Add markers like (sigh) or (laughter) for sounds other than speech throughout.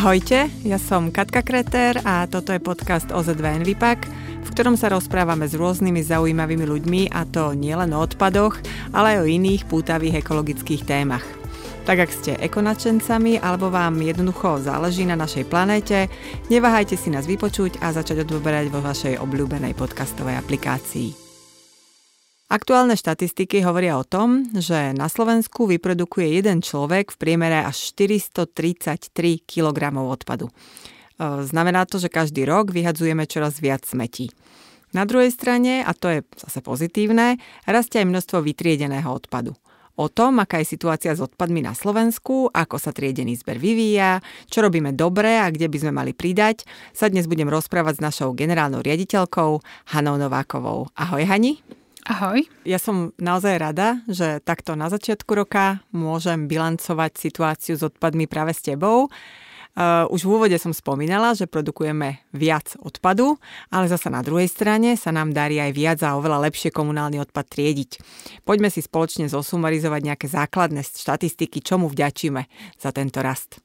Ahojte, ja som Katka Kreter a toto je podcast OZV Envipak, v ktorom sa rozprávame s rôznymi zaujímavými ľuďmi a to nielen o odpadoch, ale aj o iných pútavých ekologických témach. Tak ak ste ekonačencami alebo vám jednoducho záleží na našej planéte, neváhajte si nás vypočuť a začať odberať vo vašej obľúbenej podcastovej aplikácii. Aktuálne štatistiky hovoria o tom, že na Slovensku vyprodukuje jeden človek v priemere až 433 kg odpadu. E, znamená to, že každý rok vyhadzujeme čoraz viac smetí. Na druhej strane, a to je zase pozitívne, rastie aj množstvo vytriedeného odpadu. O tom, aká je situácia s odpadmi na Slovensku, ako sa triedený zber vyvíja, čo robíme dobre a kde by sme mali pridať, sa dnes budem rozprávať s našou generálnou riaditeľkou Hanou Novákovou. Ahoj Hani. Ahoj. Ja som naozaj rada, že takto na začiatku roka môžem bilancovať situáciu s odpadmi práve s tebou. Uh, už v úvode som spomínala, že produkujeme viac odpadu, ale zasa na druhej strane sa nám darí aj viac a oveľa lepšie komunálny odpad triediť. Poďme si spoločne zosumarizovať nejaké základné štatistiky, čomu vďačíme za tento rast.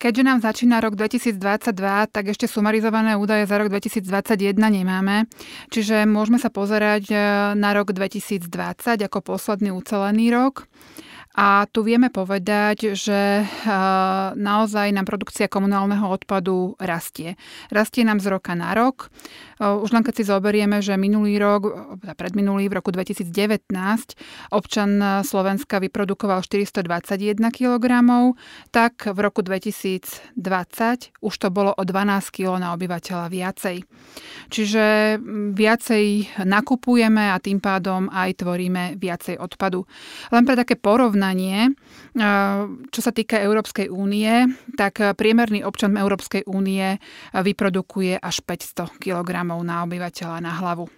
Keďže nám začína rok 2022, tak ešte sumarizované údaje za rok 2021 nemáme, čiže môžeme sa pozerať e, na rok 2020 ako posledný ucelený rok. A tu vieme povedať, že naozaj nám produkcia komunálneho odpadu rastie. Rastie nám z roka na rok. Už len keď si zoberieme, že minulý rok, teda predminulý v roku 2019, občan Slovenska vyprodukoval 421 kg, tak v roku 2020 už to bolo o 12 kg na obyvateľa viacej. Čiže viacej nakupujeme a tým pádom aj tvoríme viacej odpadu. Len pre také porovnanie porovnanie, čo sa týka Európskej únie, tak priemerný občan Európskej únie vyprodukuje až 500 kg na obyvateľa na hlavu.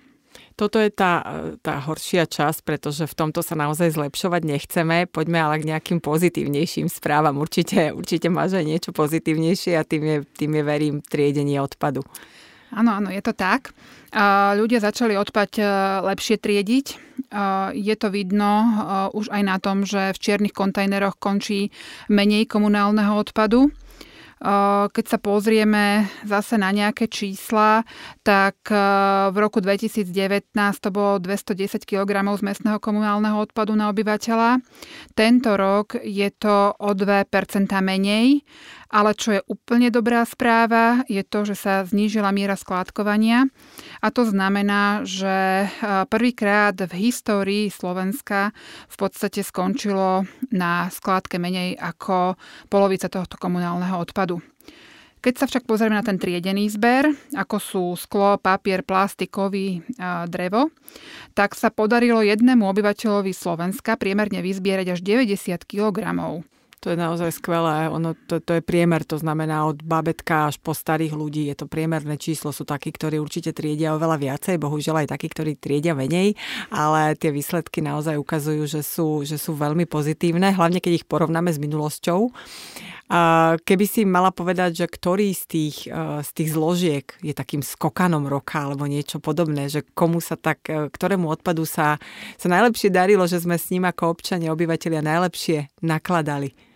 Toto je tá, tá horšia časť, pretože v tomto sa naozaj zlepšovať nechceme. Poďme ale k nejakým pozitívnejším správam. Určite, určite máš aj niečo pozitívnejšie a tým je, tým je verím, triedenie odpadu. Áno, áno, je to tak. Ľudia začali odpad lepšie triediť. Je to vidno e, už aj na tom, že v čiernych kontajneroch končí menej komunálneho odpadu. Keď sa pozrieme zase na nejaké čísla, tak v roku 2019 to bolo 210 kg z mestného komunálneho odpadu na obyvateľa. Tento rok je to o 2% menej, ale čo je úplne dobrá správa, je to, že sa znížila miera skládkovania a to znamená, že prvýkrát v histórii Slovenska v podstate skončilo na skládke menej ako polovica tohto komunálneho odpadu. Keď sa však pozrieme na ten triedený zber, ako sú sklo, papier, plastikový drevo, tak sa podarilo jednému obyvateľovi Slovenska priemerne vyzbierať až 90 kg to je naozaj skvelé. Ono, to, to je priemer, to znamená od babetka až po starých ľudí. Je to priemerné číslo. Sú takí, ktorí určite triedia oveľa viacej, bohužiaľ aj takí, ktorí triedia menej, ale tie výsledky naozaj ukazujú, že sú, že sú veľmi pozitívne, hlavne keď ich porovnáme s minulosťou. Keby si mala povedať, že ktorý z tých, z tých zložiek je takým skokanom roka alebo niečo podobné, že komu sa tak, ktorému odpadu sa, sa najlepšie darilo, že sme s ním ako občania, obyvateľia najlepšie nakladali?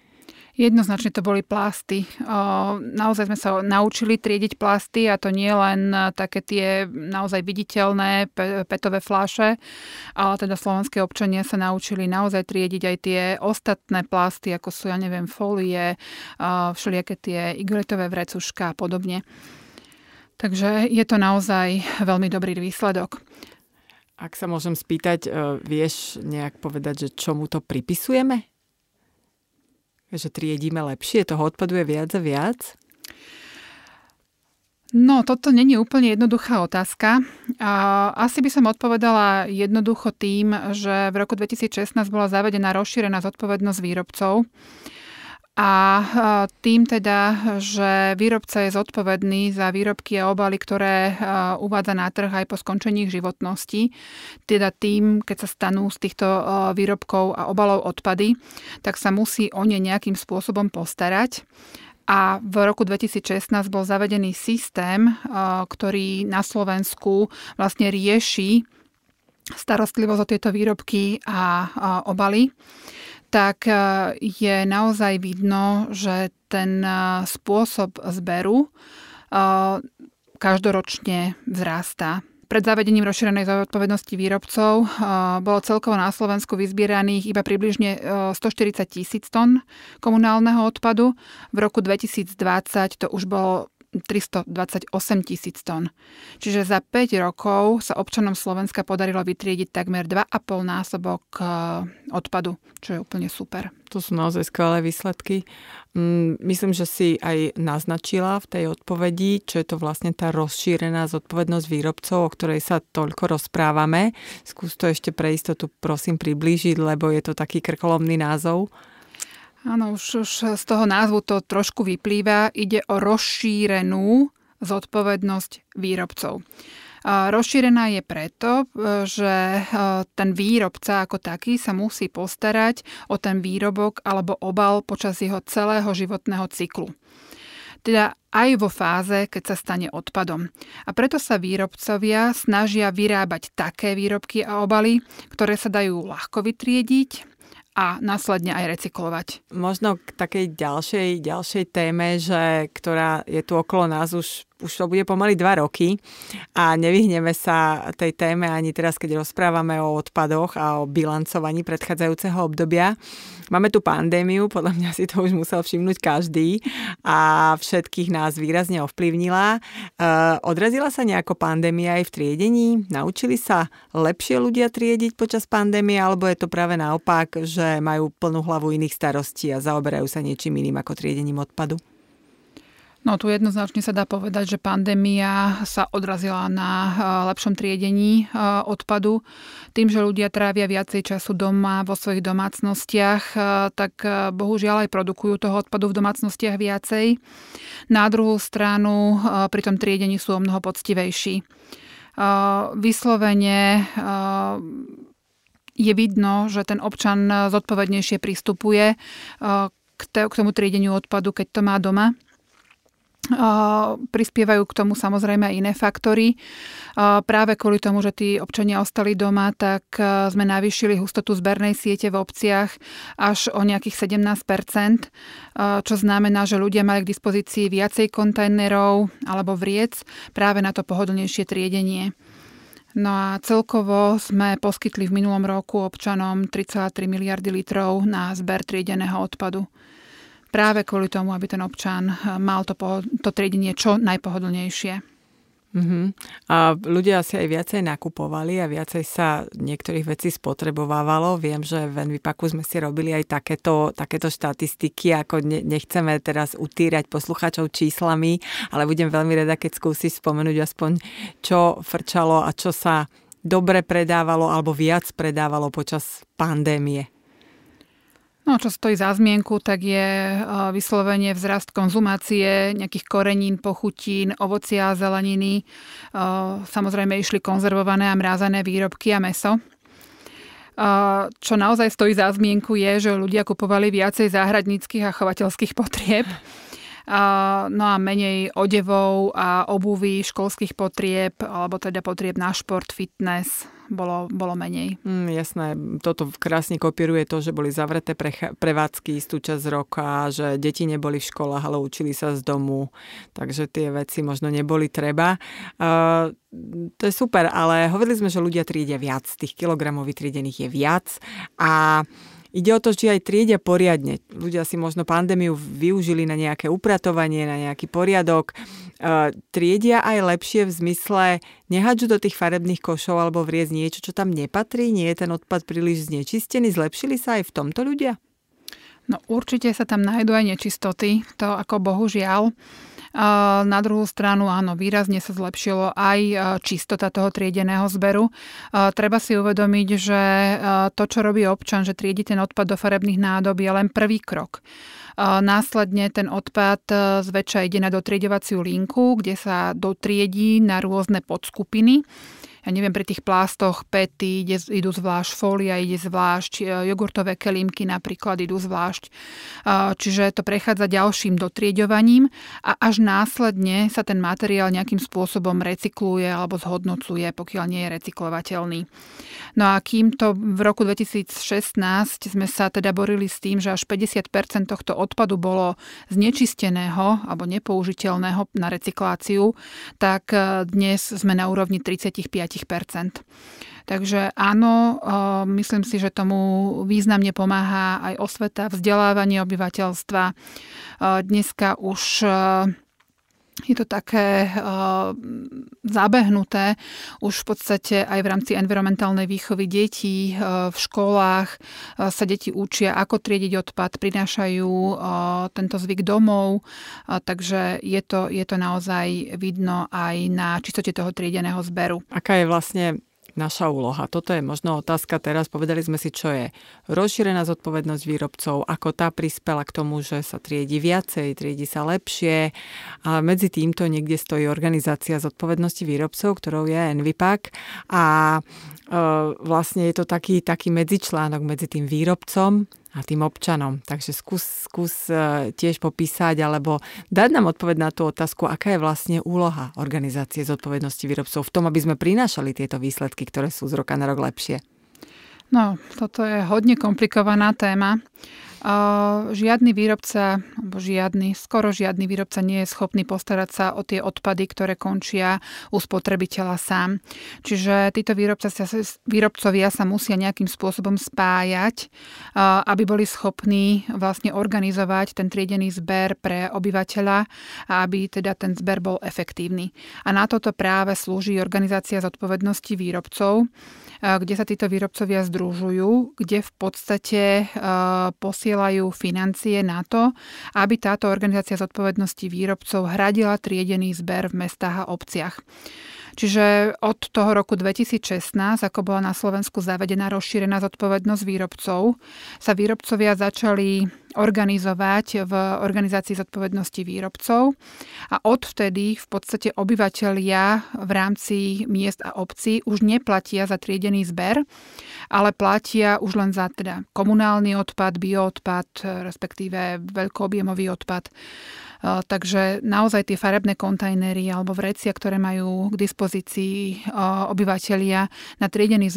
Jednoznačne to boli plasty. Naozaj sme sa naučili triediť plasty a to nie len také tie naozaj viditeľné petové fláše, ale teda slovenské občania sa naučili naozaj triediť aj tie ostatné plasty, ako sú, ja neviem, folie, všelijaké tie igletové vrecuška a podobne. Takže je to naozaj veľmi dobrý výsledok. Ak sa môžem spýtať, e, vieš nejak povedať, že čomu to pripisujeme? Že triedíme lepšie, toho odpadu je viac a viac? No, toto není úplne jednoduchá otázka. Asi by som odpovedala jednoducho tým, že v roku 2016 bola zavedená rozšírená zodpovednosť výrobcov a tým teda, že výrobca je zodpovedný za výrobky a obaly, ktoré uvádza na trh aj po skončení ich životnosti, teda tým, keď sa stanú z týchto výrobkov a obalov odpady, tak sa musí o ne nejakým spôsobom postarať. A v roku 2016 bol zavedený systém, ktorý na Slovensku vlastne rieši starostlivosť o tieto výrobky a obaly tak e, je naozaj vidno, že ten spôsob zberu každoročne vzrastá. Pred zavedením rozšírenej zodpovednosti výrobcov bolo celkovo na Slovensku vyzbieraných iba približne 140 tisíc tón komunálneho odpadu. V roku 2020 to už bolo 328 tisíc tón. Čiže za 5 rokov sa občanom Slovenska podarilo vytriediť takmer 2,5 násobok e, odpadu, čo je úplne super. To sú naozaj skvelé výsledky. Mm, myslím, že si aj naznačila v tej odpovedi, čo je to vlastne tá rozšírená zodpovednosť výrobcov, o ktorej sa toľko rozprávame. Skús to ešte pre istotu prosím priblížiť, lebo je to taký krkolomný názov. Áno, už, už z toho názvu to trošku vyplýva. Ide o rozšírenú zodpovednosť výrobcov. Rozšírená je preto, že e, ten výrobca ako taký sa musí postarať o ten výrobok alebo obal počas jeho celého životného cyklu. Teda aj vo fáze, keď sa stane odpadom. A preto sa výrobcovia snažia vyrábať také výrobky a obaly, ktoré sa dajú ľahko vytriediť, a následne aj recyklovať. Možno k takej ďalšej, ďalšej téme, že, ktorá je tu okolo nás už už to bude pomaly dva roky a nevyhneme sa tej téme ani teraz, keď rozprávame o odpadoch a o bilancovaní predchádzajúceho obdobia. Máme tu pandémiu, podľa mňa si to už musel všimnúť každý a všetkých nás výrazne ovplyvnila. E, odrazila sa nejako pandémia aj v triedení? Naučili sa lepšie ľudia triediť počas pandémie alebo je to práve naopak, že majú plnú hlavu iných starostí a zaoberajú sa niečím iným ako triedením odpadu? No tu jednoznačne sa dá povedať, že pandémia sa odrazila na eh, lepšom triedení eh, odpadu. Tým, že ľudia trávia viacej času doma vo svojich domácnostiach, eh, tak bohužiaľ aj produkujú toho odpadu v domácnostiach viacej. Na druhú stranu pri tom triedení sú o mnoho poctivejší. Vyslovene je vidno, že ten občan zodpovednejšie pristupuje k tomu triedeniu odpadu, keď to má doma Prispievajú k tomu samozrejme aj iné faktory. Práve kvôli tomu, že tí občania ostali doma, tak sme navýšili hustotu zbernej siete v obciach až o nejakých 17% čo znamená, že ľudia mali k dispozícii viacej kontajnerov alebo vriec práve na to pohodlnejšie triedenie. No a celkovo sme poskytli v minulom roku občanom 3,3 miliardy litrov na zber triedeného odpadu práve kvôli tomu, aby ten občan eh, mal to, to triedenie čo najpohodlnejšie. Uh-huh. A ľudia asi aj viacej nakupovali a viacej sa niektorých vecí spotrebovávalo. Viem, že v Envipaku sme si robili aj takéto, takéto štatistiky, ako ne, nechceme teraz utírať poslucháčov číslami, ale budem veľmi rada, keď skúsiš spomenúť aspoň, čo frčalo a čo sa dobre predávalo alebo viac predávalo počas pandémie. No, čo stojí za zmienku, tak je vyslovene vzrast konzumácie nejakých korenín, pochutín, ovocia zeleniny. Samozrejme išli konzervované a mrázané výrobky a meso. Čo naozaj stojí za zmienku je, že ľudia kupovali viacej záhradníckých a chovateľských potrieb. No a menej odevov a obuvy, školských potrieb, alebo teda potrieb na šport, fitness, bolo, bolo menej. Mm, jasné, toto krásne kopíruje to, že boli zavreté pre, prevádzky istú časť roka, že deti neboli v školách, ale učili sa z domu, takže tie veci možno neboli treba. Uh, to je super, ale hovorili sme, že ľudia triedia viac, tých kilogramov vytriedených je viac a Ide o to, či aj triedia poriadne. Ľudia si možno pandémiu využili na nejaké upratovanie, na nejaký poriadok. Uh, triedia aj lepšie v zmysle, nehádžu do tých farebných košov alebo vriec niečo, čo tam nepatrí, nie je ten odpad príliš znečistený. Zlepšili sa aj v tomto ľudia? No určite sa tam nájdú aj nečistoty, to ako bohužiaľ. Na druhú stranu, áno, výrazne sa zlepšilo aj čistota toho triedeného zberu. Treba si uvedomiť, že to, čo robí občan, že triedi ten odpad do farebných nádob, je len prvý krok. Následne ten odpad zväčša ide na dotriedovaciu linku, kde sa dotriedí na rôzne podskupiny ja neviem, pri tých plástoch pety ide, idú zvlášť, fólia ide zvlášť, jogurtové kelímky napríklad idú zvlášť. Čiže to prechádza ďalším dotrieďovaním a až následne sa ten materiál nejakým spôsobom recykluje alebo zhodnocuje, pokiaľ nie je recyklovateľný. No a kým to v roku 2016 sme sa teda borili s tým, že až 50% tohto odpadu bolo znečisteného alebo nepoužiteľného na recykláciu, tak e, dnes sme na úrovni 35%. Takže áno, myslím si, že tomu významne pomáha aj osveta, vzdelávanie obyvateľstva. Dneska už je to také uh, zabehnuté už v podstate aj v rámci environmentálnej výchovy detí uh, v školách uh, sa deti učia, ako triediť odpad, prinášajú uh, tento zvyk domov, uh, takže je to, je to naozaj vidno aj na čistote toho triedeného zberu. Aká je vlastne naša úloha? Toto je možno otázka teraz. Povedali sme si, čo je rozšírená zodpovednosť výrobcov, ako tá prispela k tomu, že sa triedi viacej, triedi sa lepšie. A medzi týmto niekde stojí organizácia zodpovednosti výrobcov, ktorou je Envipak. A e, vlastne je to taký, taký medzičlánok medzi tým výrobcom a tým občanom. Takže skús, skús e, tiež popísať alebo dať nám odpoveď na tú otázku, aká je vlastne úloha organizácie zodpovednosti výrobcov v tom, aby sme prinášali tieto výsledky, ktoré sú z roka na rok lepšie. No, toto je hodne komplikovaná téma. Žiadny výrobca, alebo žiadny, skoro žiadny výrobca nie je schopný postarať sa o tie odpady, ktoré končia u spotrebiteľa sám. Čiže títo výrobca výrobcovia sa musia nejakým spôsobom spájať, aby boli schopní vlastne organizovať ten triedený zber pre obyvateľa a aby teda ten zber bol efektívny. A na toto práve slúži organizácia zodpovednosti výrobcov, kde sa títo výrobcovia združujú, kde v podstate posielajú financie na to, aby táto organizácia zodpovednosti výrobcov hradila triedený zber v mestách a obciach. Čiže od toho roku 2016, ako bola na Slovensku zavedená rozšírená zodpovednosť výrobcov, sa výrobcovia začali organizovať v organizácii zodpovednosti výrobcov a odvtedy v podstate obyvateľia v rámci miest a obcí už neplatia za triedený zber, ale platia už len za teda komunálny odpad, bioodpad, respektíve veľkoobjemový odpad. Takže naozaj tie farebné kontajnery alebo vrecia, ktoré majú k dispozícii obyvateľia na triedený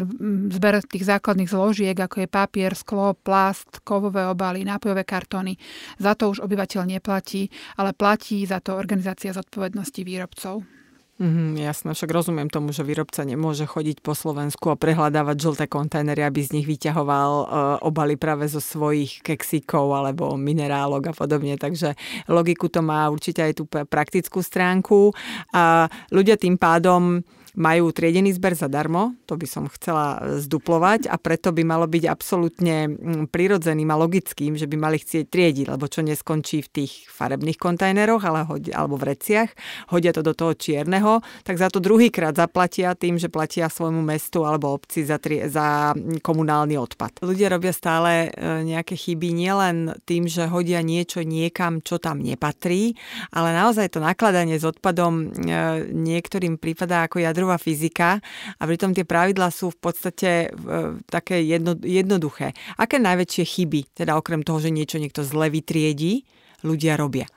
zber tých základných zložiek, ako je papier, sklo, plast, kovové obaly, nápojové kartóny, za to už obyvateľ neplatí, ale platí za to organizácia zodpovednosti výrobcov. Mm, jasné, však rozumiem tomu, že výrobca nemôže chodiť po Slovensku a prehľadávať žlté kontajnery, aby z nich vyťahoval uh, obaly práve zo svojich keksíkov alebo minerálok a podobne. Takže logiku to má určite aj tú praktickú stránku. A ľudia tým pádom majú triedený zber zadarmo, to by som chcela zduplovať a preto by malo byť absolútne prirodzeným a logickým, že by mali chcieť triediť, lebo čo neskončí v tých farebných kontajneroch ale hoď, alebo v reciach, hodia to do toho čierneho, tak za to druhýkrát zaplatia tým, že platia svojmu mestu alebo obci za, tri, za komunálny odpad. Ľudia robia stále e, nejaké chyby nielen tým, že hodia niečo niekam, čo tam nepatrí, ale naozaj to nakladanie s odpadom e, niektorým prípada ako jadro jadrová fyzika a pritom tie pravidlá sú v podstate e, také jedno, jednoduché. Aké najväčšie chyby, teda okrem toho, že niečo niekto zle vytriedí, ľudia robia?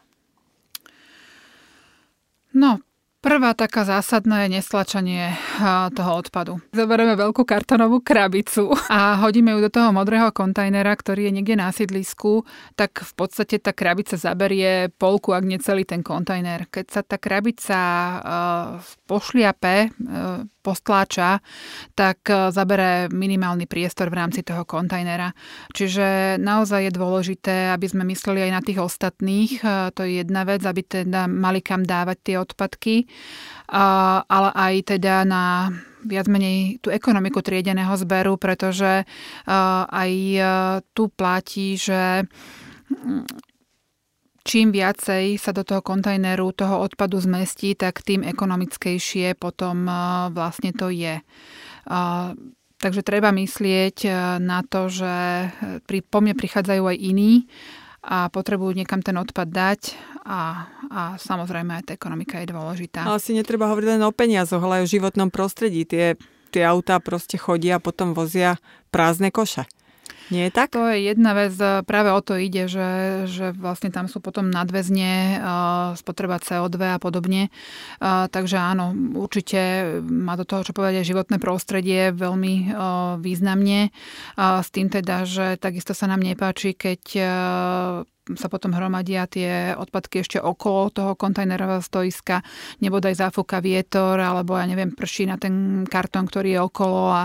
No, Prvá taká zásadná je nestlačanie toho odpadu. Zoberieme veľkú kartonovú krabicu (laughs) a hodíme ju do toho modrého kontajnera, ktorý je niekde na sídlisku, tak v podstate tá krabica zaberie polku, ak nie celý ten kontajner. Keď sa tá krabica pošliape, postláča, tak zabere minimálny priestor v rámci toho kontajnera. Čiže naozaj je dôležité, aby sme mysleli aj na tých ostatných. To je jedna vec, aby teda mali kam dávať tie odpadky ale aj teda na viac menej tú ekonomiku triedeného zberu, pretože aj tu platí, že čím viacej sa do toho kontajneru toho odpadu zmestí, tak tým ekonomickejšie potom vlastne to je. Takže treba myslieť na to, že pri, po mne prichádzajú aj iní a potrebujú niekam ten odpad dať a, a samozrejme aj tá ekonomika je dôležitá. No asi netreba hovoriť len o peniazoch, ale aj o životnom prostredí. Tie, tie autá proste chodia a potom vozia prázdne koše. Nie je tak? To je jedna vec, e, práve o to ide, že, že vlastne tam sú potom nadväzne uh, spotreba CO2 a podobne. Uh, takže áno, určite má do toho, čo povedať, životné prostredie veľmi významne. S tým teda, že takisto sa nám nepáči, keď sa potom hromadia tie odpadky ešte okolo toho kontajnerového stoiska, nebodaj zafúka vietor, alebo ja neviem, prší na ten kartón, ktorý je okolo a,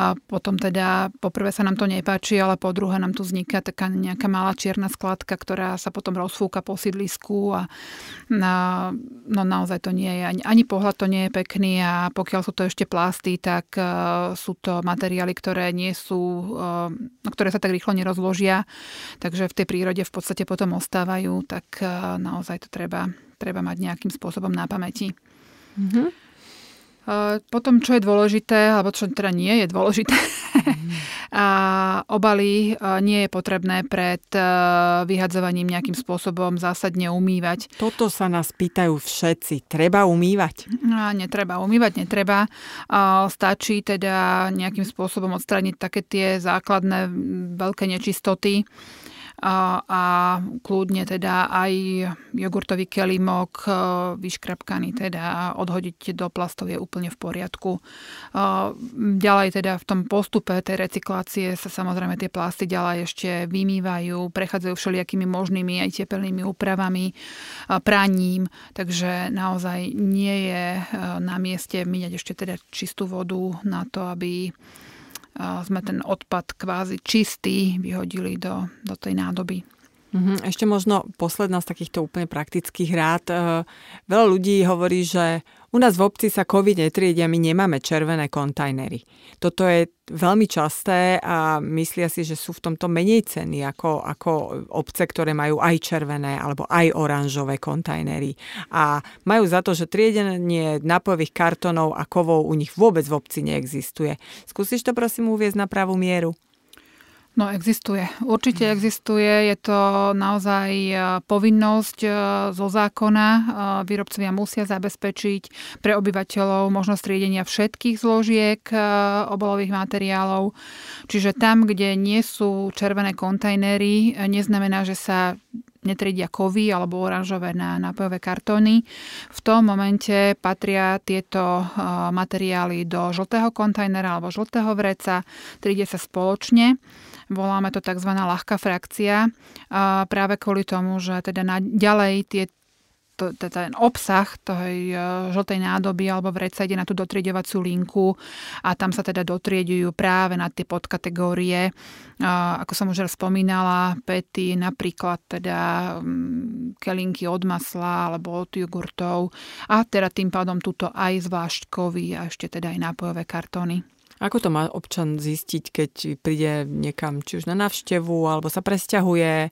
a potom teda poprvé sa nám to nepáči, ale po druhé nám tu vzniká taká nejaká malá čierna skladka, ktorá sa potom rozfúka po sídlisku a na, no naozaj to nie je, ani, ani pohľad to nie je pekný a pokiaľ sú to ešte plasty, tak uh, sú to materiály, ktoré nie sú, uh, ktoré sa tak rýchlo nerozložia, takže v tej prírode v podstate podstate potom ostávajú, tak eh, naozaj to treba, treba mať nejakým spôsobom na pamäti. Mm-hmm. Potom, čo je dôležité, alebo čo teda nie je dôležité, mm. (laughs) a obaly eh, nie je potrebné pred vyhadzovaním nejakým spôsobom zásadne umývať. Toto sa nás pýtajú všetci. Treba umývať? A netreba umývať, netreba. Stačí teda nejakým spôsobom odstrániť také tie základné veľké nečistoty, a, kľudne teda aj jogurtový kelimok e, vyškrapkaný teda odhodiť do plastov je úplne v poriadku. E, ďalej teda v tom postupe tej recyklácie sa samozrejme tie plasty ďalej ešte vymývajú, prechádzajú všelijakými možnými aj tepelnými úpravami, e, praním, takže naozaj nie je na mieste míňať ešte teda čistú vodu na to, aby sme ten odpad kvázi čistý vyhodili do, do tej nádoby. Mhm, ešte možno posledná z takýchto úplne praktických rád. E, veľa ľudí hovorí, že u nás v obci sa COVID netriedia, my nemáme červené kontajnery. Toto je veľmi časté a myslia si, že sú v tomto menej ceny ako, ako obce, ktoré majú aj červené alebo aj oranžové kontajnery. A majú za to, že triedenie nápojových kartonov a kovov u nich vôbec v obci neexistuje. Skúsiš to prosím uviezť na pravú mieru? No existuje. Určite mhm. existuje. Je to naozaj e, povinnosť e, zo zákona. E, výrobcovia musia zabezpečiť pre obyvateľov možnosť riedenia všetkých zložiek obalových materiálov. Čiže tam, kde nie sú červené kontajnery, neznamená, že sa netriedia kovy alebo oranžové na nápojové kartóny. V tom momente patria tieto materiály do žltého kontajnera alebo žltého vreca, triedia sa spoločne Voláme to tzv. ľahká frakcia práve kvôli tomu, že teda ďalej tie ten obsah tej e, žltej nádoby alebo vreca ide na tú dotrieďovaciu linku a tam sa teda dotrieďujú práve na tie podkategórie. Ako som už spomínala, pety, napríklad teda kelinky od masla alebo od jogurtov a teda tým pádom túto aj zvlášť kovy a ešte teda aj nápojové kartóny. Ako to má občan zistiť, keď príde niekam, či už na návštevu, alebo sa presťahuje,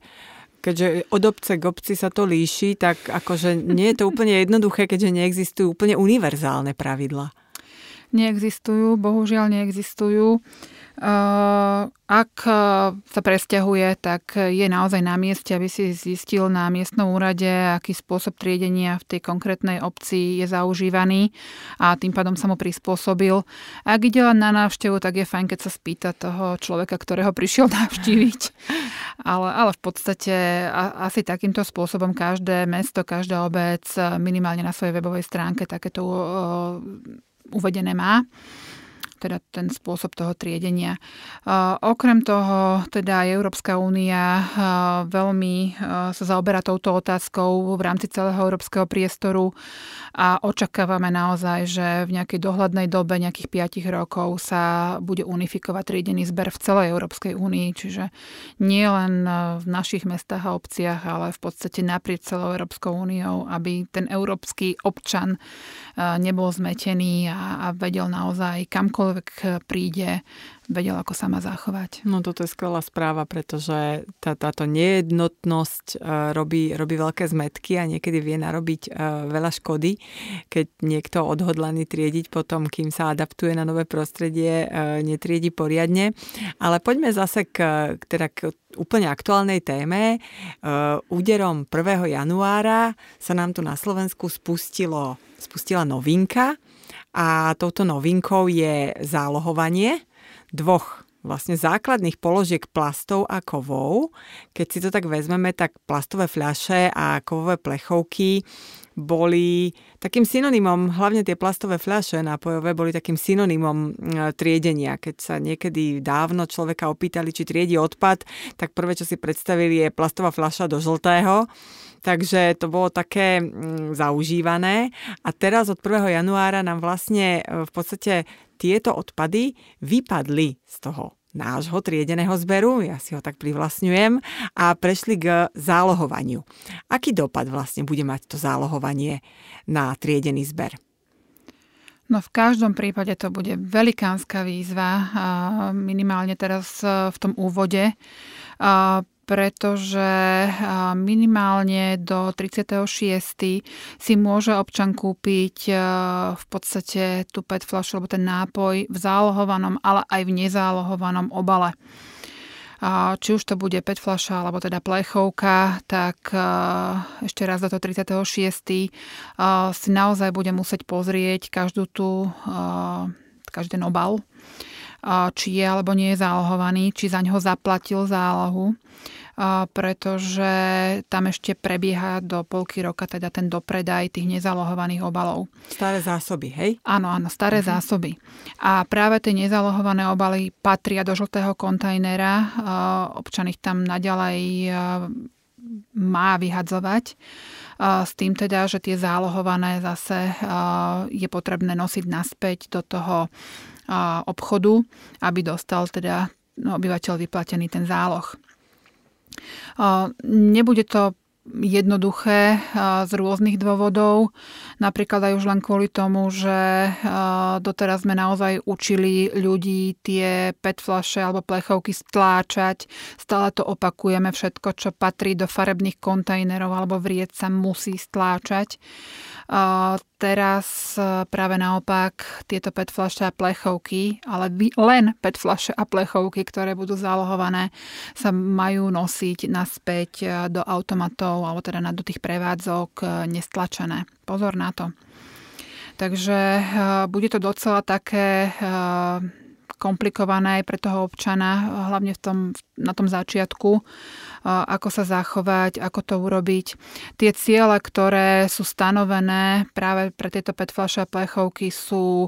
keďže od obce k obci sa to líši, tak akože nie je to úplne jednoduché, keďže neexistujú úplne univerzálne pravidla. Neexistujú, bohužiaľ neexistujú. Ak e, sa presťahuje, tak je naozaj na mieste, aby si zistil na miestnom úrade, aký spôsob triedenia v tej konkrétnej obci je zaužívaný a tým pádom sa mu prispôsobil. Ak ide len na návštevu, tak je fajn, keď sa spýta toho človeka, ktorého prišiel (laughs) navštíviť. Ale, ale v podstate asi takýmto spôsobom každé mesto, každá obec minimálne na svojej webovej stránke takéto uvedené má teda ten spôsob toho triedenia. Okrem toho, teda Európska únia veľmi sa zaoberá touto otázkou v rámci celého európskeho priestoru a očakávame naozaj, že v nejakej dohľadnej dobe, nejakých 5 rokov sa bude unifikovať triedený zber v celej Európskej únii, čiže nie len v našich mestách a obciach, ale v podstate naprieč celou Európskou úniou, aby ten európsky občan nebol zmetený a, vedel naozaj kamkoľvek ktokoľvek príde, vedel, ako sa má zachovať. No toto je skvelá správa, pretože tá, táto nejednotnosť uh, robí, robí veľké zmetky a niekedy vie narobiť uh, veľa škody, keď niekto odhodlaný triediť potom, kým sa adaptuje na nové prostredie, uh, netriedi poriadne. Ale poďme zase k, teda k úplne aktuálnej téme. Úderom 1. januára sa nám tu na Slovensku spustilo, spustila novinka a touto novinkou je zálohovanie dvoch vlastne základných položiek plastov a kovov. Keď si to tak vezmeme, tak plastové fľaše a kovové plechovky boli takým synonymom, hlavne tie plastové fľaše nápojové boli takým synonymom e, triedenia. Keď sa niekedy dávno človeka opýtali, či triedi odpad, tak prvé, čo si predstavili, je plastová fľaša do žltého. Takže to bolo také mm, zaužívané. A teraz od 1. januára nám vlastne e, v podstate tieto odpady vypadli z toho nášho triedeného zberu, ja si ho tak privlastňujem, a prešli k zálohovaniu. Aký dopad vlastne bude mať to zálohovanie na triedený zber? No v každom prípade to bude velikánska výzva, minimálne teraz e, v tom úvode, pretože minimálne do 36. si môže občan kúpiť v podstate tú PET flašu alebo ten nápoj v zálohovanom, ale aj v nezálohovanom obale. Či už to bude PET flaša alebo teda plechovka, tak ešte raz do toho 36. si naozaj bude musieť pozrieť každú tú, každý ten obal, či je alebo nie je zálohovaný, či za ňoho zaplatil zálohu pretože tam ešte prebieha do polky roka teda ten dopredaj tých nezalohovaných obalov. Staré zásoby, hej? Áno, áno, staré uh-huh. zásoby. A práve tie nezalohované obaly patria do žltého kontajnera. Občan ich tam naďalej má vyhadzovať. S tým teda, že tie zálohované zase je potrebné nosiť naspäť do toho obchodu, aby dostal teda obyvateľ vyplatený ten záloh. Nebude to jednoduché z rôznych dôvodov. Napríklad aj už len kvôli tomu, že doteraz sme naozaj učili ľudí tie PET flaše alebo plechovky stláčať. Stále to opakujeme. Všetko, čo patrí do farebných kontajnerov alebo vriec sa musí stláčať. Teraz e, práve naopak tieto PET flaše a plechovky, ale len PET flaše a plechovky, ktoré budú zálohované, sa majú nosiť naspäť e, do automatov alebo teda do tých prevádzok e, nestlačené. Pozor na to. Takže bude to docela také komplikované aj pre toho občana, hlavne v tom, na tom začiatku, ako sa zachovať, ako to urobiť. Tie ciele, ktoré sú stanovené práve pre tieto PET fľaše a plechovky sú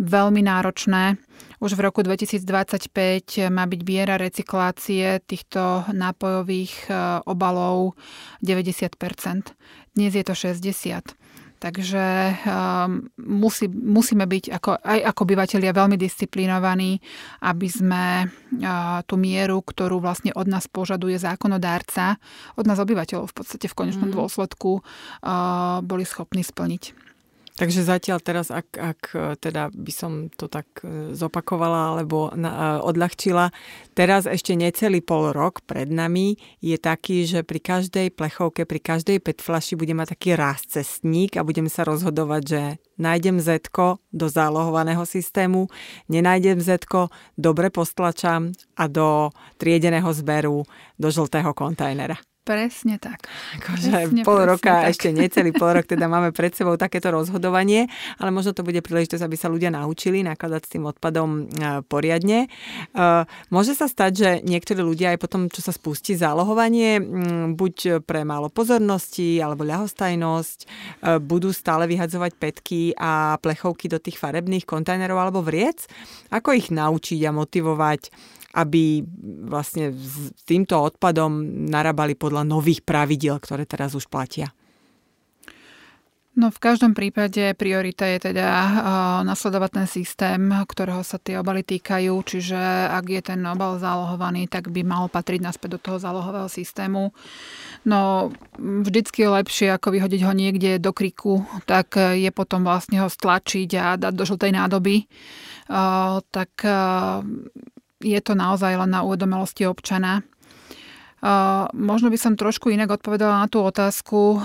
veľmi náročné. Už v roku 2025 má byť viera recyklácie týchto nápojových obalov 90%. Dnes je to 60%. Takže um, musí, musíme byť ako, aj ako obyvateľia veľmi disciplinovaní, aby sme uh, tú mieru, ktorú vlastne od nás požaduje zákonodárca, od nás obyvateľov v podstate v konečnom mm. dôsledku uh, boli schopní splniť. Takže zatiaľ teraz, ak, ak e, teda by som to tak e, zopakovala alebo na, e, odľahčila, teraz ešte necelý pol rok pred nami je taký, že pri každej plechovke, pri každej PET flaši bude mať taký ráz cestník a budeme sa rozhodovať, že nájdem z do zálohovaného systému, nenájdem z dobre postlačam a do triedeného zberu do žltého kontajnera. Presne tak. Akože pol roka, tak. ešte necelý pol rok, teda máme pred sebou takéto rozhodovanie, ale možno to bude príležitosť, aby sa ľudia naučili nakladať s tým odpadom e, poriadne. E, môže sa stať, že niektorí ľudia aj potom, čo sa spustí zálohovanie, buď pre málo pozornosti alebo ľahostajnosť, e, budú stále vyhadzovať petky a plechovky do tých farebných kontajnerov alebo vriec. Ako ich naučiť a motivovať aby vlastne s týmto odpadom narábali podľa nových pravidiel, ktoré teraz už platia? No v každom prípade priorita je teda uh, nasledovať ten systém, ktorého sa tie obaly týkajú, čiže ak je ten obal zálohovaný, tak by mal patriť naspäť do toho zálohového systému. No vždycky je lepšie ako vyhodiť ho niekde do kriku, tak je potom vlastne ho stlačiť a dať do žltej nádoby. Uh, tak uh, je to naozaj len na uvedomelosti občana. Možno by som trošku inak odpovedala na tú otázku,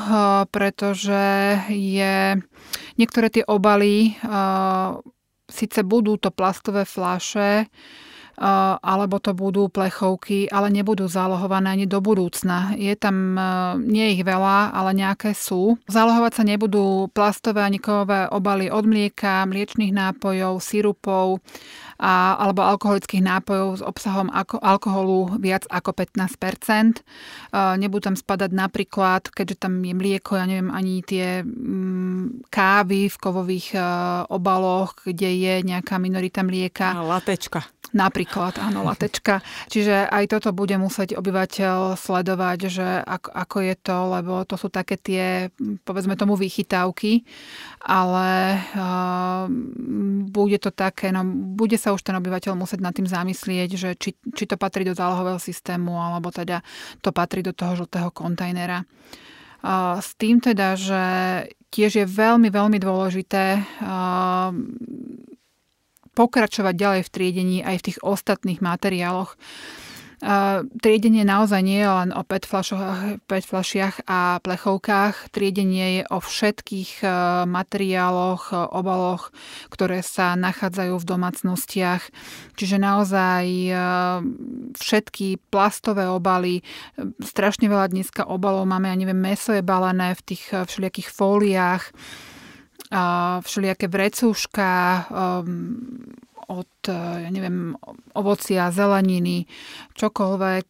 pretože je niektoré tie obaly, síce budú to plastové fľaše, alebo to budú plechovky, ale nebudú zálohované ani do budúcna. Je tam, nie ich veľa, ale nejaké sú. Zálohovať sa nebudú plastové ani kovové obaly od mlieka, mliečných nápojov, sirupov, a, alebo alkoholických nápojov s obsahom ako, alkoholu viac ako 15% Nebudú tam spadať napríklad, keďže tam je mlieko, ja neviem, ani tie mm, kávy v kovových obaloch, kde je nejaká minorita mlieka. A latečka. Napríklad, áno, (laughs) latečka. Čiže aj toto bude musieť obyvateľ sledovať, že ako, ako je to, lebo to sú také tie, povedzme tomu, vychytávky, ale uh, bude to také, no bude sa už ten obyvateľ musieť nad tým zamyslieť, že či, či to patrí do zálohového systému, alebo teda to patrí do toho žltého kontajnera. Uh, s tým teda, že tiež je veľmi, veľmi dôležité uh, pokračovať ďalej v triedení aj v tých ostatných materiáloch. Triedenie naozaj nie je len o PET, flašiach a plechovkách. Triedenie je o všetkých e, materiáloch, e, obaloch, ktoré sa nachádzajú v domácnostiach. Čiže naozaj e, všetky plastové obaly, strašne veľa dneska obalov máme, ja neviem, meso je balené v tých všelijakých fóliách, všelijaké vrecúška, od, ja neviem, ovocia, zeleniny, čokoľvek.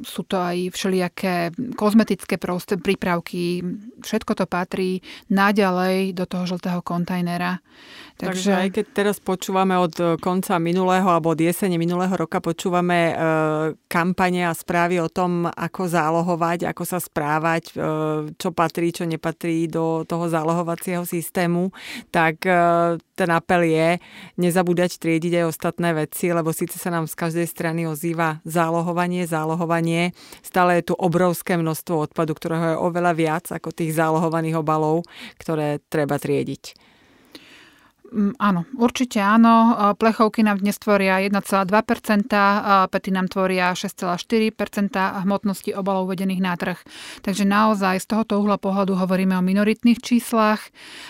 Sú to aj všelijaké kozmetické proste, prípravky. Všetko to patrí naďalej do toho žltého kontajnera. Takže... Aj keď teraz počúvame od konca minulého alebo od jesene minulého roka počúvame e, kampane a správy o tom, ako zálohovať, ako sa správať, e, čo patrí, čo nepatrí do toho zálohovacieho systému, tak e, ten apel je nezabúdať triediť aj ostatné veci, lebo síce sa nám z každej strany ozýva zálohovanie, zálohovanie, stále je tu obrovské množstvo odpadu, ktorého je oveľa viac ako tých zálohovaných obalov, ktoré treba triediť. Mm, áno, určite áno. Plechovky nám dnes tvoria 1,2%, pety nám tvoria 6,4% hmotnosti obalov uvedených na trh. Takže naozaj z tohoto uhla pohľadu hovoríme o minoritných číslach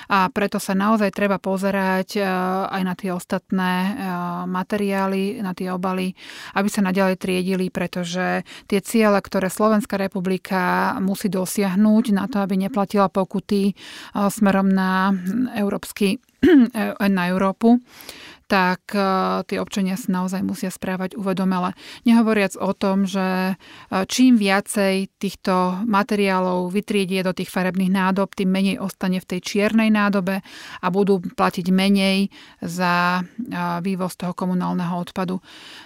a preto sa naozaj treba pozerať e, aj na tie ostatné e, materiály, na tie obaly, aby sa naďalej triedili, pretože tie ciele, ktoré Slovenská republika musí dosiahnuť na to, aby neplatila pokuty e, smerom na európsky (clears throat) na Európu tak e, tí občania sa naozaj musia správať uvedomele. Nehovoriac o tom, že e, čím viacej týchto materiálov vytriedie do tých farebných nádob, tým menej ostane v tej čiernej nádobe a budú platiť menej za e, vývoz toho komunálneho odpadu.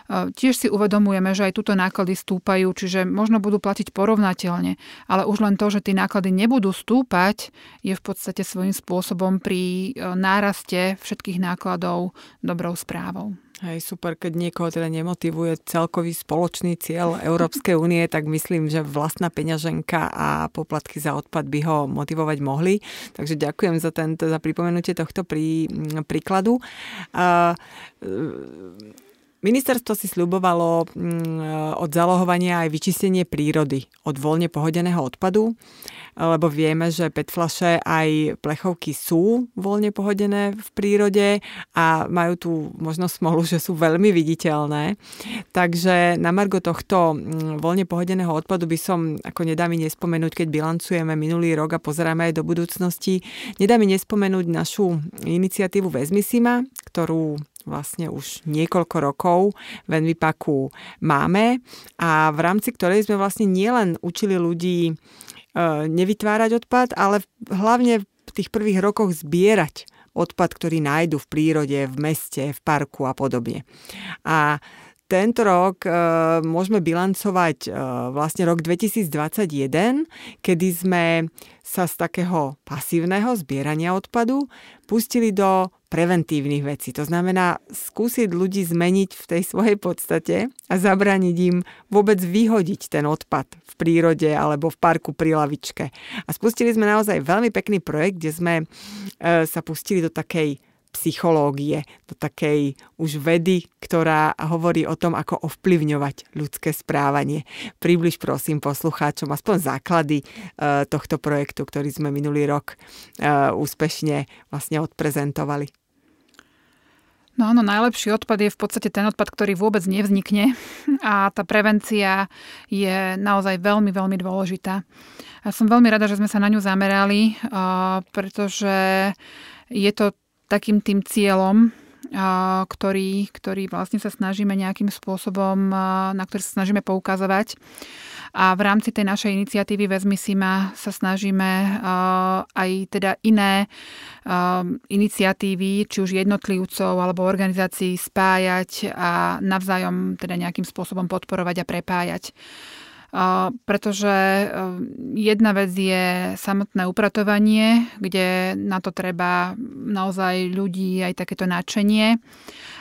Tiež si uvedomujeme, že aj túto náklady stúpajú, čiže možno budú platiť porovnateľne, ale už len to, že tie náklady nebudú stúpať, je v podstate svojím spôsobom pri náraste všetkých nákladov dobrou správou. Hej, super, keď niekoho teda nemotivuje celkový spoločný cieľ Európskej únie, tak myslím, že vlastná peňaženka a poplatky za odpad by ho motivovať mohli. Takže ďakujem za, tento, za pripomenutie tohto prí, príkladu. A, Ministerstvo si sľubovalo mm, od zalohovania aj vyčistenie prírody od voľne pohodeného odpadu, lebo vieme, že PET flaše aj plechovky sú voľne pohodené v prírode a majú tu možno smolu, že sú veľmi viditeľné. Takže na margo tohto mm, voľne pohodeného odpadu by som, ako nedá mi nespomenúť, keď bilancujeme minulý rok a pozeráme aj do budúcnosti, nedá mi nespomenúť našu iniciatívu Vezmisima, ktorú vlastne už niekoľko rokov v Envipaku máme a v rámci ktorej sme vlastne nielen učili ľudí e, nevytvárať odpad, ale hlavne v tých prvých rokoch zbierať odpad, ktorý nájdu v prírode, v meste, v parku a podobne. A tento rok uh, môžeme bilancovať uh, vlastne rok 2021, kedy sme sa z takého pasívneho zbierania odpadu pustili do preventívnych vecí. To znamená skúsiť ľudí zmeniť v tej svojej podstate a zabrániť im vôbec vyhodiť ten odpad v prírode alebo v parku pri lavičke. A spustili sme naozaj veľmi pekný projekt, kde sme uh, sa pustili do takej psychológie, do takej už vedy, ktorá hovorí o tom, ako ovplyvňovať ľudské správanie. Približ prosím poslucháčom aspoň základy e, tohto projektu, ktorý sme minulý rok e, úspešne vlastne odprezentovali. No áno, najlepší odpad je v podstate ten odpad, ktorý vôbec nevznikne (laughs) a tá prevencia je naozaj veľmi, veľmi dôležitá. Ja som veľmi rada, že sme sa na ňu zamerali, pretože je to takým tým cieľom, ktorý, ktorý vlastne sa snažíme nejakým spôsobom, na ktorý sa snažíme poukazovať. A v rámci tej našej iniciatívy Vezmi si ma sa snažíme aj teda iné iniciatívy, či už jednotlivcov alebo organizácií spájať a navzájom teda nejakým spôsobom podporovať a prepájať pretože jedna vec je samotné upratovanie, kde na to treba naozaj ľudí aj takéto nadšenie,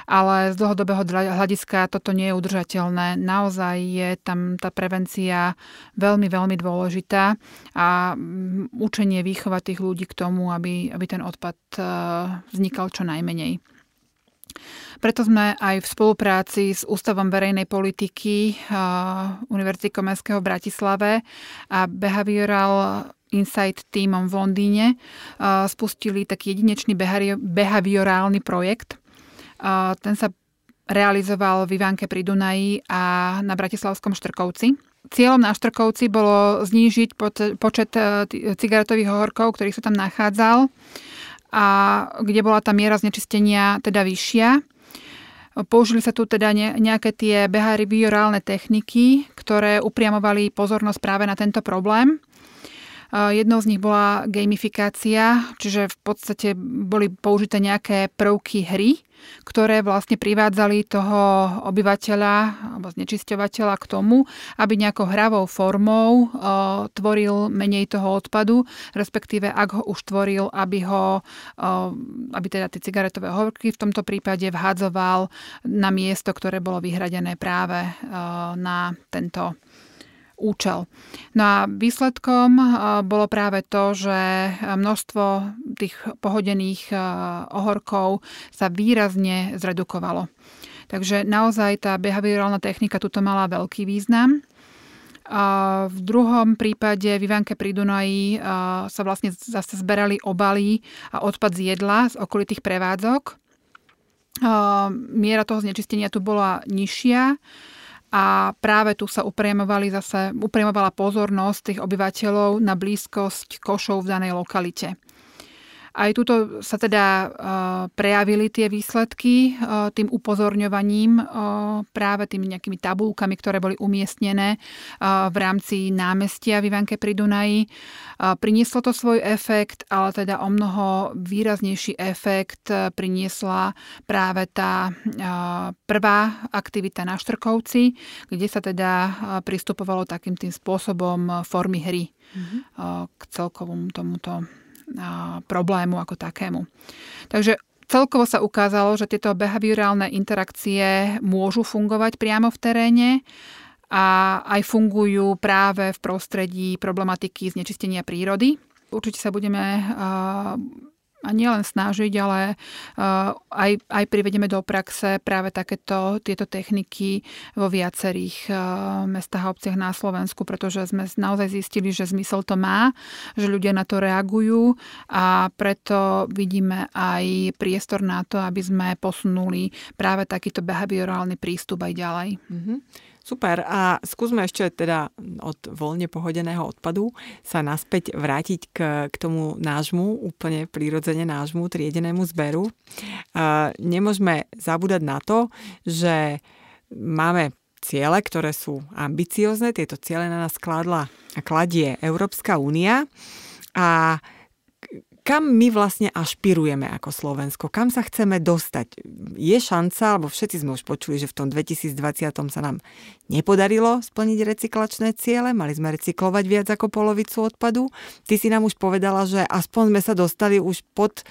ale z dlhodobého hľadiska toto nie je udržateľné. Naozaj je tam tá prevencia veľmi, veľmi dôležitá a učenie výchova tých ľudí k tomu, aby, aby ten odpad vznikal čo najmenej. Preto sme aj v spolupráci s Ústavom verejnej politiky Univerzity Komenského v Bratislave a Behavioral Insight týmom v Londýne spustili taký jedinečný behaviorálny projekt. Ten sa realizoval v Ivánke pri Dunaji a na Bratislavskom Štrkovci. Cieľom na Štrkovci bolo znížiť počet e, cigaretových horkov, ktorý sa tam nachádzal a kde bola tá miera znečistenia teda vyššia. Použili sa tu teda nejaké tie behaviorálne techniky, ktoré upriamovali pozornosť práve na tento problém. Jednou z nich bola gamifikácia, čiže v podstate boli použité nejaké prvky hry, ktoré vlastne privádzali toho obyvateľa alebo znečisťovateľa k tomu, aby nejakou hravou formou tvoril menej toho odpadu, respektíve ak ho už tvoril, aby ho, aby teda tie cigaretové horky v tomto prípade vhádzoval na miesto, ktoré bolo vyhradené práve na tento účel. No a výsledkom eh, bolo práve to, že množstvo tých pohodených eh, ohorkov sa výrazne zredukovalo. Takže naozaj tá behaviorálna technika tuto mala veľký význam. A v druhom prípade v Ivanke pri Dunaji eh, sa vlastne zase zberali obaly a odpad z jedla z okolitých prevádzok. Miera toho znečistenia tu bola nižšia a práve tu sa upriamovali zase, upriamovala pozornosť tých obyvateľov na blízkosť košov v danej lokalite. Aj tuto sa teda e, prejavili tie výsledky e, tým upozorňovaním e, práve tými nejakými tabulkami, ktoré boli umiestnené v rámci námestia v Ivanke pri Dunaji. Prinieslo to svoj efekt, ale teda o mnoho výraznejší efekt priniesla práve tá prvá aktivita na Štrkovci, kde sa teda pristupovalo takým tým spôsobom formy hry mm-hmm. k celkovom tomuto problému ako takému. Takže celkovo sa ukázalo, že tieto behaviorálne interakcie môžu fungovať priamo v teréne a aj fungujú práve v prostredí problematiky znečistenia prírody. Určite sa budeme a nielen snažiť, ale uh, aj, aj privedeme do praxe práve takéto tieto techniky vo viacerých uh, mestách a obciach na Slovensku, pretože sme naozaj zistili, že zmysel to má, že ľudia na to reagujú a preto vidíme aj priestor na to, aby sme posunuli práve takýto behaviorálny prístup aj ďalej. Mm-hmm. Super. A skúsme ešte teda od voľne pohodeného odpadu sa naspäť vrátiť k, k tomu nášmu, úplne prírodzene nášmu triedenému zberu. A nemôžeme zabúdať na to, že máme ciele, ktoré sú ambiciozne. Tieto ciele na nás kladla a kladie Európska únia. A kam my vlastne ašpirujeme ako Slovensko, kam sa chceme dostať. Je šanca, alebo všetci sme už počuli, že v tom 2020 sa nám nepodarilo splniť recyklačné ciele, mali sme recyklovať viac ako polovicu odpadu. Ty si nám už povedala, že aspoň sme sa dostali už pod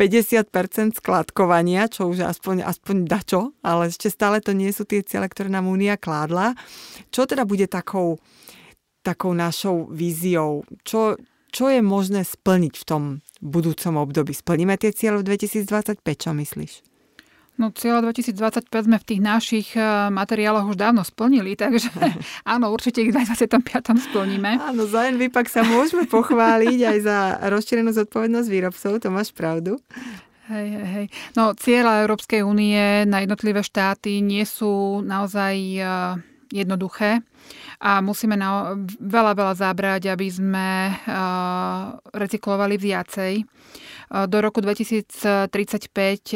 50% skladkovania, čo už aspoň, aspoň dačo, ale ešte stále to nie sú tie ciele, ktoré nám Únia kládla. Čo teda bude takou, takou našou víziou? Čo, čo je možné splniť v tom budúcom období? Splníme tie cieľe v 2025, čo myslíš? No cieľa 2025 sme v tých našich eh, materiáloch už dávno splnili, (laughs) takže áno, určite ich v 2025 splníme. Áno, za NVPAK sa môžeme pochváliť aj za rozšírenú zodpovednosť výrobcov, to máš pravdu. Hej, hej, hej. No cieľa Európskej únie na jednotlivé štáty nie sú naozaj eh, jednoduché a musíme na veľa, veľa zábrať, aby sme uh, recyklovali viacej. Uh, do roku 2035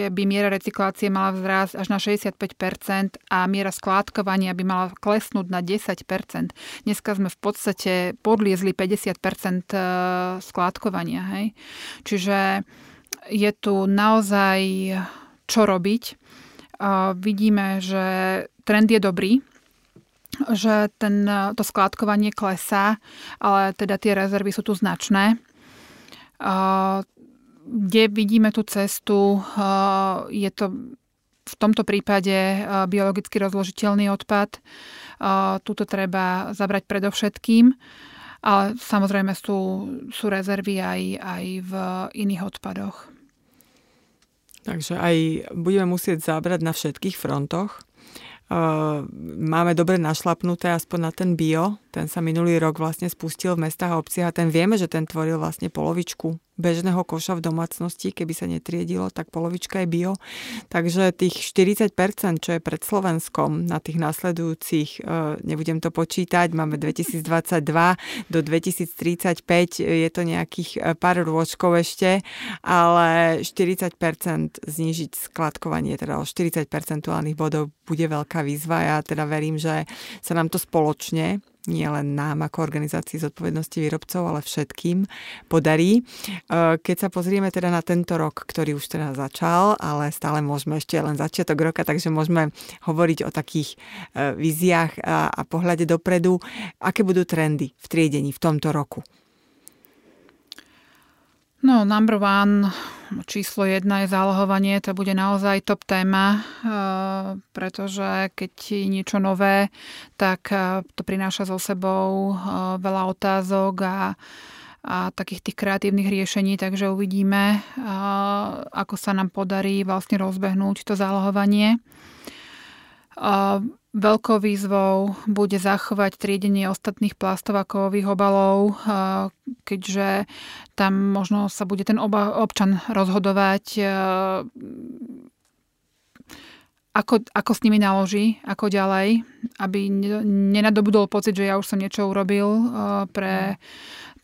by miera recyklácie mala vzrásť až na 65% a miera skládkovania by mala klesnúť na 10%. Dneska sme v podstate podliezli 50% uh, skládkovania. Hej? Čiže je tu naozaj čo robiť. Vidíme, že trend je dobrý, že ten, to skládkovanie klesá, ale teda tie rezervy sú tu značné. Kde vidíme tú cestu, je to v tomto prípade biologicky rozložiteľný odpad. Tuto treba zabrať predovšetkým, ale samozrejme sú, sú rezervy aj, aj v iných odpadoch. Takže aj budeme musieť zabrať na všetkých frontoch. Máme dobre našlapnuté aspoň na ten bio. Ten sa minulý rok vlastne spustil v mestách a obciach a ten vieme, že ten tvoril vlastne polovičku bežného koša v domácnosti, keby sa netriedilo, tak polovička je bio. Takže tých 40%, čo je pred Slovenskom na tých následujúcich, e, nebudem to počítať, máme 2022 do 2035, je to nejakých e, pár rôčkov ešte, ale 40% znižiť skladkovanie, teda o 40 percentuálnych bodov bude veľká výzva. Ja teda verím, že sa nám to spoločne nie len nám ako organizácii zodpovednosti výrobcov, ale všetkým podarí. E, keď sa pozrieme teda na tento rok, ktorý už teda začal, ale stále môžeme ešte len začiatok roka, takže môžeme hovoriť o takých e, víziách a, a pohľade dopredu. Aké budú trendy v triedení v tomto roku? No, number one, číslo jedna je zálohovanie, to bude naozaj top téma, eh, pretože keď je niečo nové, tak eh, to prináša so sebou eh, veľa otázok a, a takých tých kreatívnych riešení, takže uvidíme, ako sa nám podarí vlastne rozbehnúť to zálohovanie. Veľkou výzvou bude zachovať triedenie ostatných plastov a kovových obalov, keďže tam možno sa bude ten občan rozhodovať, ako, ako s nimi naloží, ako ďalej, aby nenadobudol pocit, že ja už som niečo urobil pre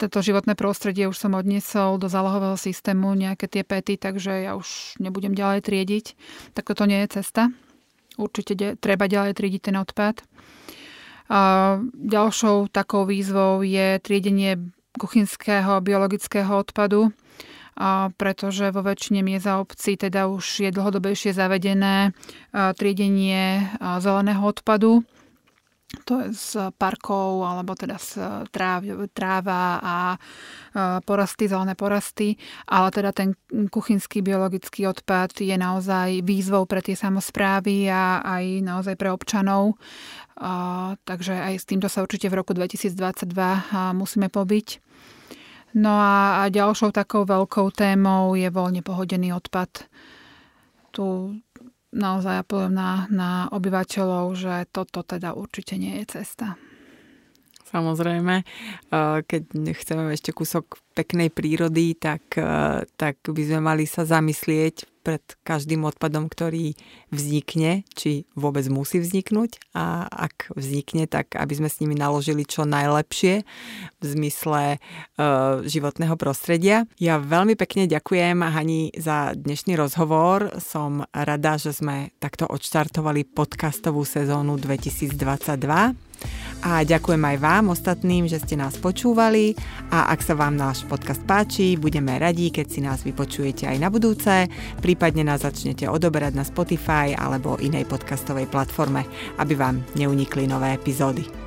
toto životné prostredie, už som odniesol do zálohového systému nejaké tie pety, takže ja už nebudem ďalej triediť. Tak toto nie je cesta určite de- treba ďalej triediť ten odpad. A ďalšou takou výzvou je triedenie kuchynského biologického odpadu, a pretože vo väčšine miest a obcí teda už je dlhodobejšie zavedené triedenie zeleného odpadu to je z parkov alebo teda z tráv, tráva a porasty, zelené porasty, ale teda ten kuchynský biologický odpad je naozaj výzvou pre tie samozprávy a aj naozaj pre občanov. Takže aj s týmto sa určite v roku 2022 musíme pobiť. No a ďalšou takou veľkou témou je voľne pohodený odpad. Tu naozaj apelujem na, na obyvateľov, že toto teda určite nie je cesta. Samozrejme, keď chceme ešte kúsok peknej prírody, tak, tak by sme mali sa zamyslieť pred každým odpadom, ktorý vznikne, či vôbec musí vzniknúť a ak vznikne, tak aby sme s nimi naložili čo najlepšie v zmysle e, životného prostredia. Ja veľmi pekne ďakujem Hani za dnešný rozhovor. Som rada, že sme takto odštartovali podcastovú sezónu 2022 A ďakujem aj vám ostatným, že ste nás počúvali a ak sa vám náš podcast páči, budeme radi, keď si nás vypočujete aj na budúce, prípadne nás začnete odoberať na Spotify alebo inej podcastovej platforme, aby vám neunikli nové epizódy.